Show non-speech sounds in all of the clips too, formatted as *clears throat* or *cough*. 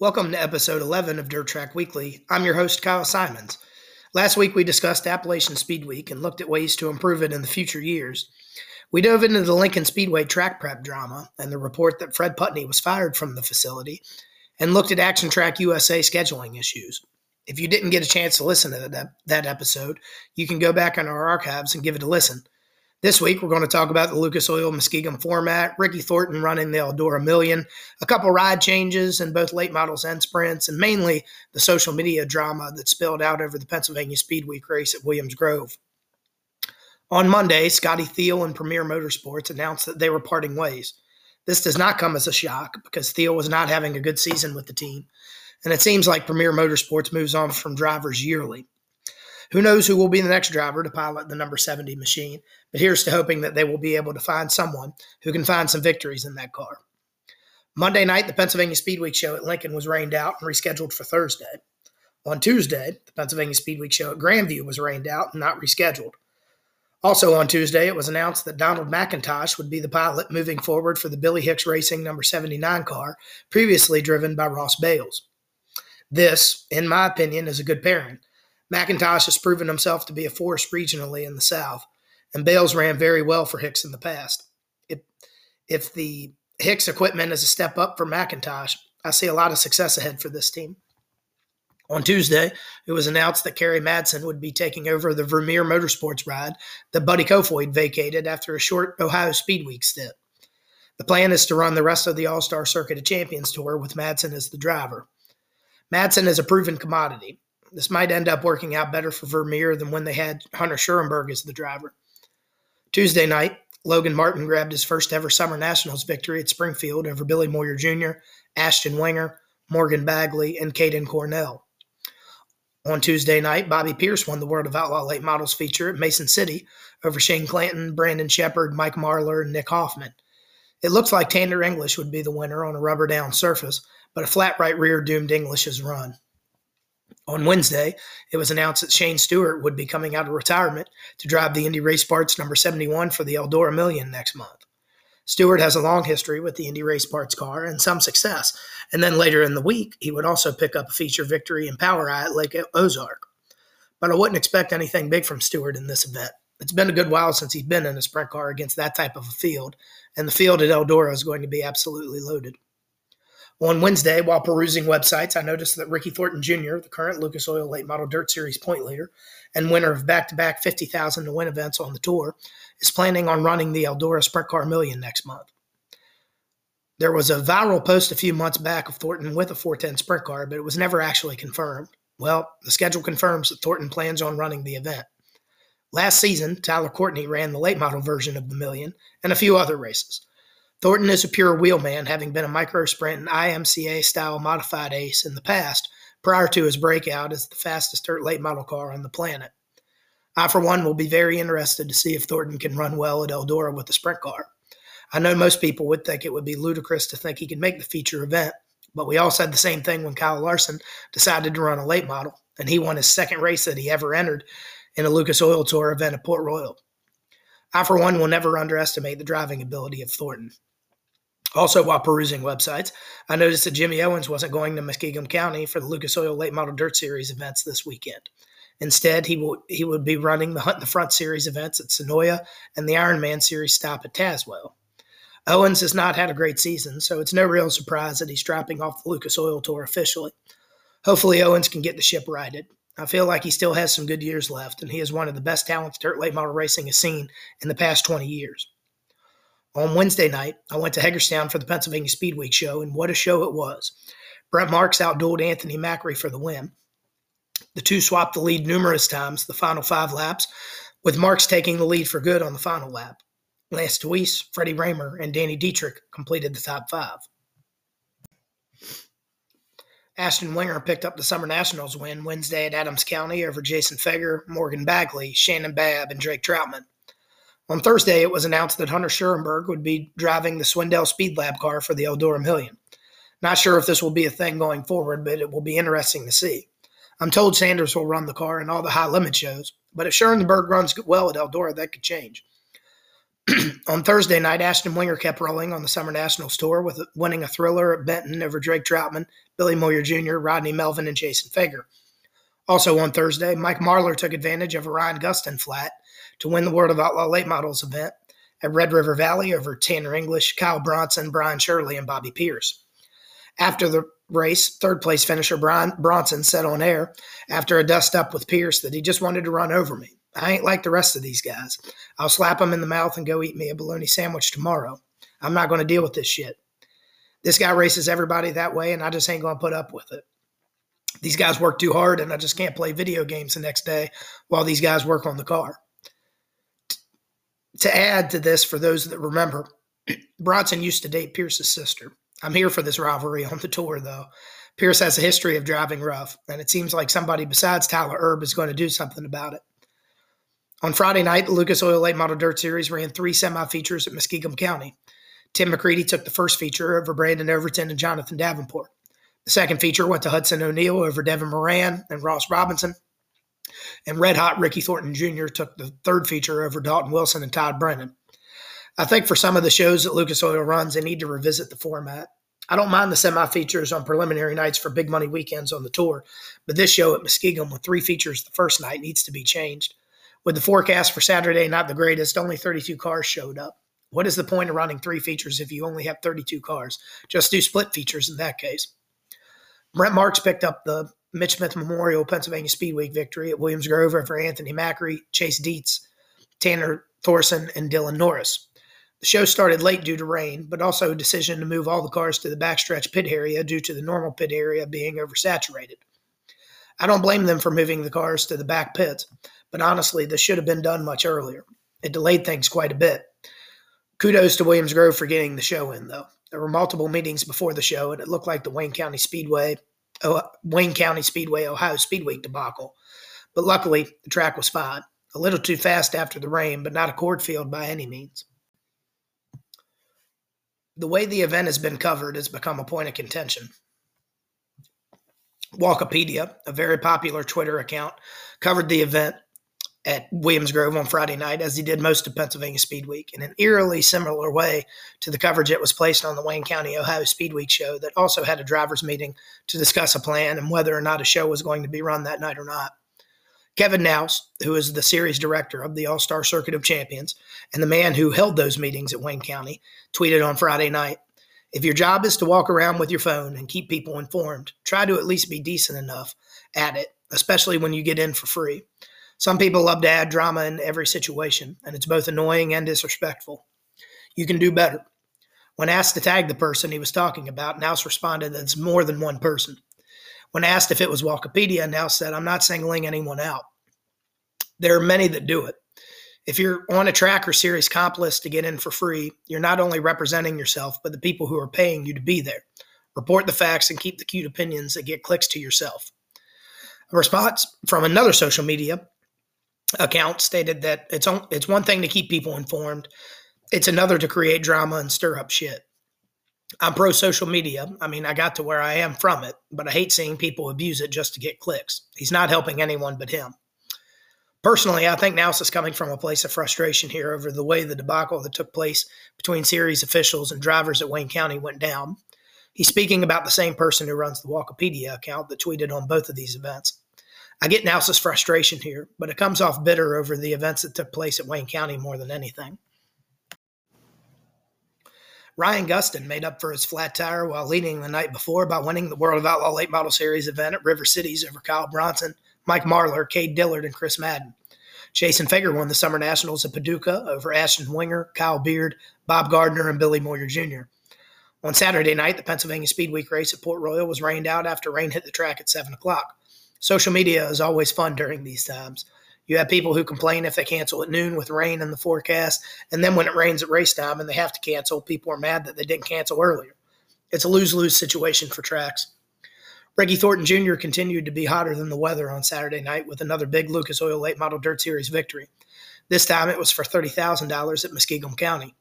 Welcome to episode 11 of Dirt Track Weekly. I'm your host, Kyle Simons. Last week we discussed Appalachian Speed Week and looked at ways to improve it in the future years. We dove into the Lincoln Speedway track prep drama and the report that Fred Putney was fired from the facility, and looked at Action Track USA scheduling issues. If you didn't get a chance to listen to that, that episode, you can go back on our archives and give it a listen. This week, we're going to talk about the Lucas Oil Muskegon format, Ricky Thornton running the Eldora Million, a couple ride changes in both late models and sprints, and mainly the social media drama that spilled out over the Pennsylvania Speed Week race at Williams Grove. On Monday, Scotty Thiel and Premier Motorsports announced that they were parting ways. This does not come as a shock because Thiel was not having a good season with the team, and it seems like Premier Motorsports moves on from drivers yearly. Who knows who will be the next driver to pilot the number 70 machine, but here's to hoping that they will be able to find someone who can find some victories in that car. Monday night, the Pennsylvania Speed Week show at Lincoln was rained out and rescheduled for Thursday. On Tuesday, the Pennsylvania Speed Week show at Grandview was rained out and not rescheduled. Also on Tuesday, it was announced that Donald McIntosh would be the pilot moving forward for the Billy Hicks Racing number 79 car, previously driven by Ross Bales. This, in my opinion, is a good pairing. McIntosh has proven himself to be a force regionally in the South, and Bales ran very well for Hicks in the past. If, if the Hicks equipment is a step up for McIntosh, I see a lot of success ahead for this team. On Tuesday, it was announced that Kerry Madsen would be taking over the Vermeer Motorsports ride that Buddy Kofoid vacated after a short Ohio Speed Week stint. The plan is to run the rest of the All Star Circuit of Champions tour with Madsen as the driver. Madsen is a proven commodity. This might end up working out better for Vermeer than when they had Hunter Schuerenberg as the driver. Tuesday night, Logan Martin grabbed his first ever Summer Nationals victory at Springfield over Billy Moyer Jr., Ashton Winger, Morgan Bagley, and Caden Cornell. On Tuesday night, Bobby Pierce won the World of Outlaw Late Models feature at Mason City over Shane Clanton, Brandon Sheppard, Mike Marlar, and Nick Hoffman. It looks like Tanner English would be the winner on a rubber down surface, but a flat right rear doomed English's run. On Wednesday, it was announced that Shane Stewart would be coming out of retirement to drive the Indy Race Parts number 71 for the Eldora Million next month. Stewart has a long history with the Indy Race Parts car and some success, and then later in the week, he would also pick up a feature victory in POWRi at Lake Ozark. But I wouldn't expect anything big from Stewart in this event. It's been a good while since he's been in a sprint car against that type of a field, and the field at Eldora is going to be absolutely loaded. On Wednesday, while perusing websites, I noticed that Ricky Thornton Jr., the current Lucas Oil Late Model Dirt Series point leader and winner of back to back 50,000 to win events on the tour, is planning on running the Eldora Sprint Car Million next month. There was a viral post a few months back of Thornton with a 410 sprint car, but it was never actually confirmed. Well, the schedule confirms that Thornton plans on running the event. Last season, Tyler Courtney ran the late model version of the Million and a few other races. Thornton is a pure wheelman, having been a micro sprint and IMCA style modified ace in the past, prior to his breakout as the fastest dirt late model car on the planet. I, for one, will be very interested to see if Thornton can run well at Eldora with the sprint car. I know most people would think it would be ludicrous to think he could make the feature event, but we all said the same thing when Kyle Larson decided to run a late model, and he won his second race that he ever entered in a Lucas Oil Tour event at Port Royal. I, for one, will never underestimate the driving ability of Thornton. Also, while perusing websites, I noticed that Jimmy Owens wasn't going to Muskegon County for the Lucas Oil Late Model Dirt Series events this weekend. Instead, he will he would be running the Hunt in the Front Series events at Senoia and the Ironman Series stop at Tazewell. Owens has not had a great season, so it's no real surprise that he's dropping off the Lucas Oil Tour officially. Hopefully, Owens can get the ship righted. I feel like he still has some good years left, and he is one of the best talents dirt late model racing has seen in the past 20 years. On Wednesday night, I went to Hagerstown for the Pennsylvania Speed Week show, and what a show it was. Brent Marks outdueled Anthony Macri for the win. The two swapped the lead numerous times, the final five laps, with Marks taking the lead for good on the final lap. Lance Dewease, Freddie Rahmer, and Danny Dietrich completed the top five. Ashton Winger picked up the Summer Nationals win Wednesday at Adams County over Jason Feger, Morgan Bagley, Shannon Babb, and Drake Troutman. On Thursday, it was announced that Hunter Schuerenberg would be driving the Swindell Speed Lab car for the Eldora Million. Not sure if this will be a thing going forward, but it will be interesting to see. I'm told Sanders will run the car in all the high limit shows, but if Schuerenberg runs well at Eldora, that could change. *clears throat* on Thursday night, Ashton Winger kept rolling on the Summer Nationals tour with winning a thriller at Benton over Drake Troutman, Billy Moyer Jr., Rodney Melvin, and Jason Feger. Also on Thursday, Mike Marlar took advantage of a Ryan Gustin flat to win the World of Outlaw Late Models event at Red River Valley over Tanner English, Kyle Bronson, Brian Shirley, and Bobby Pierce. After the race, third place finisher Brian Bronson said on air after a dust up with Pierce that he just wanted to run over me. I ain't like the rest of these guys. I'll slap them in the mouth and go eat me a bologna sandwich tomorrow. I'm not going to deal with this shit. This guy races everybody that way, and I just ain't going to put up with it. These guys work too hard, and I just can't play video games the next day while these guys work on the car. To add to this, for those that remember, Bronson used to date Pierce's sister. I'm here for this rivalry on the tour, though. Pierce has a history of driving rough, and it seems like somebody besides Tyler Erb is going to do something about it. On Friday night, the Lucas Oil Late Model Dirt Series ran three semi features at Muskegon County. Tim McCreadie took the first feature over Brandon Overton and Jonathan Davenport. The second feature went to Hudson O'Neal over Devin Moran and Ross Robinson. And Red Hot Ricky Thornton Jr. took the third feature over Dalton Wilson and Todd Brennan. I think for some of the shows that Lucas Oil runs, they need to revisit the format. I don't mind the semi features on preliminary nights for big money weekends on the tour, but this show at Muskegon with three features the first night needs to be changed. With the forecast for Saturday not the greatest, only 32 cars showed up. What is the point of running three features if you only have 32 cars? Just do split features in that case. Brent Marks picked up the Mitch Smith Memorial Pennsylvania Speed Week victory at Williams Grove over Anthony Macri, Chase Dietz, Tanner Thorson, and Dylan Norris. The show started late due to rain, but also a decision to move all the cars to the backstretch pit area due to the normal pit area being oversaturated. I don't blame them for moving the cars to the back pits, but honestly, this should have been done much earlier. It delayed things quite a bit. Kudos to Williams Grove for getting the show in, though. There were multiple meetings before the show, and it looked like the Wayne County Speedway, Wayne County Speedway, Ohio Speedway debacle. But luckily, the track was fine. A little too fast after the rain, but not a cornfield by any means. The way the event has been covered has become a point of contention. Walkopedia, a very popular Twitter account, covered the event at Williams Grove on Friday night, as he did most of Pennsylvania Speed Week, in an eerily similar way to the coverage that was placed on the Wayne County, Ohio Speed Week show that also had a drivers' meeting to discuss a plan and whether or not a show was going to be run that night or not. Kevin Nouse, who is the series director of the All Star Circuit of Champions and the man who held those meetings at Wayne County, tweeted on Friday night If your job is to walk around with your phone and keep people informed, try to at least be decent enough at it, especially when you get in for free. Some people love to add drama in every situation, and it's both annoying and disrespectful. You can do better. When asked to tag the person he was talking about, Nouse responded that it's more than one person. When asked if it was Wikipedia, Nouse said, I'm not singling anyone out. There are many that do it. If you're on a track or series comp list to get in for free, you're not only representing yourself, but the people who are paying you to be there. Report the facts and keep the cute opinions that get clicks to yourself. A response from another social media account stated that it's on, it's one thing to keep people informed, it's another to create drama and stir up shit. I'm pro social media. I mean, I got to where I am from it, but I hate seeing people abuse it just to get clicks. He's not helping anyone but him. Personally, I think Nouse is coming from a place of frustration here over the way the debacle that took place between series officials and drivers at Wayne County went down. He's speaking about the same person who runs the Wikipedia account that tweeted on both of these events. I get Nouse's frustration here, but it comes off bitter over the events that took place at Wayne County more than anything. Ryan Gustin made up for his flat tire while leading the night before by winning the World of Outlaw Late Model Series event at River Cities over Kyle Bronson, Mike Marlar, Cade Dillard, and Chris Madden. Jason Feger won the Summer Nationals at Paducah over Ashton Winger, Kyle Beard, Bob Gardner, and Billy Moyer Jr. On Saturday night, the Pennsylvania Speed Week race at Port Royal was rained out after rain hit the track at 7 o'clock. Social media is always fun during these times. You have people who complain if they cancel at noon with rain in the forecast, and then when it rains at race time and they have to cancel, people are mad that they didn't cancel earlier. It's a lose lose situation for tracks. Ricky Thornton Jr. continued to be hotter than the weather on Saturday night with another big Lucas Oil Late Model Dirt Series victory. This time it was for $30,000 at Muskegon County.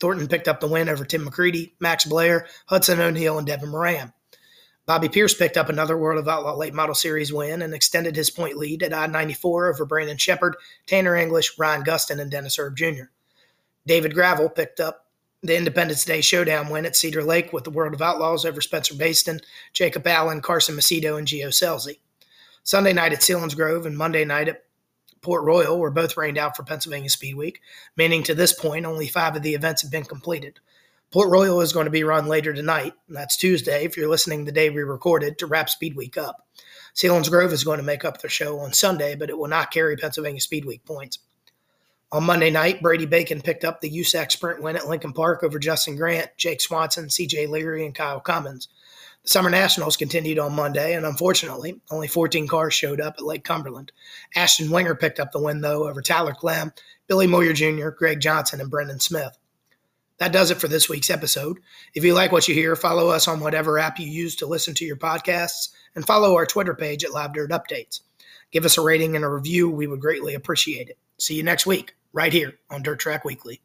Thornton picked up the win over Tim McCreadie, Max Blair, Hudson O'Neal, and Devin Moran. Bobby Pierce picked up another World of Outlaw Late Model Series win and extended his point lead at I 94 over Brandon Sheppard, Tanner English, Ryan Gustin, and Dennis Erb Jr. David Gravel picked up the Independence Day Showdown win at Cedar Lake with the World of Outlaws over Spencer Bayston, Jacob Allen, Carson Macedo, and Gio Scelzi. Sunday night at Selinsgrove and Monday night at Port Royal were both rained out for Pennsylvania Speed Week, meaning to this point only five of the events have been completed. Port Royal is going to be run later tonight, and that's Tuesday if you're listening the day we recorded to wrap Speed Week up. Grove is going to make up their show on Sunday, but it will not carry Pennsylvania Speed Week points. On Monday night, Brady Bacon picked up the USAC sprint win at Lincoln Park over Justin Grant, Jake Swanson, CJ Leary, and Kyle Cummins. The Summer Nationals continued on Monday, and unfortunately, only 14 cars showed up at Lake Cumberland. Ashton Winger picked up the win, though, over Tyler Clem, Billy Moyer Jr., Greg Johnson, and Brendan Smith. That does it for this week's episode. If you like what you hear, follow us on whatever app you use to listen to your podcasts, and follow our Twitter page at Live Dirt Updates. Give us a rating and a review. We would greatly appreciate it. See you next week right here on Dirt Track Weekly.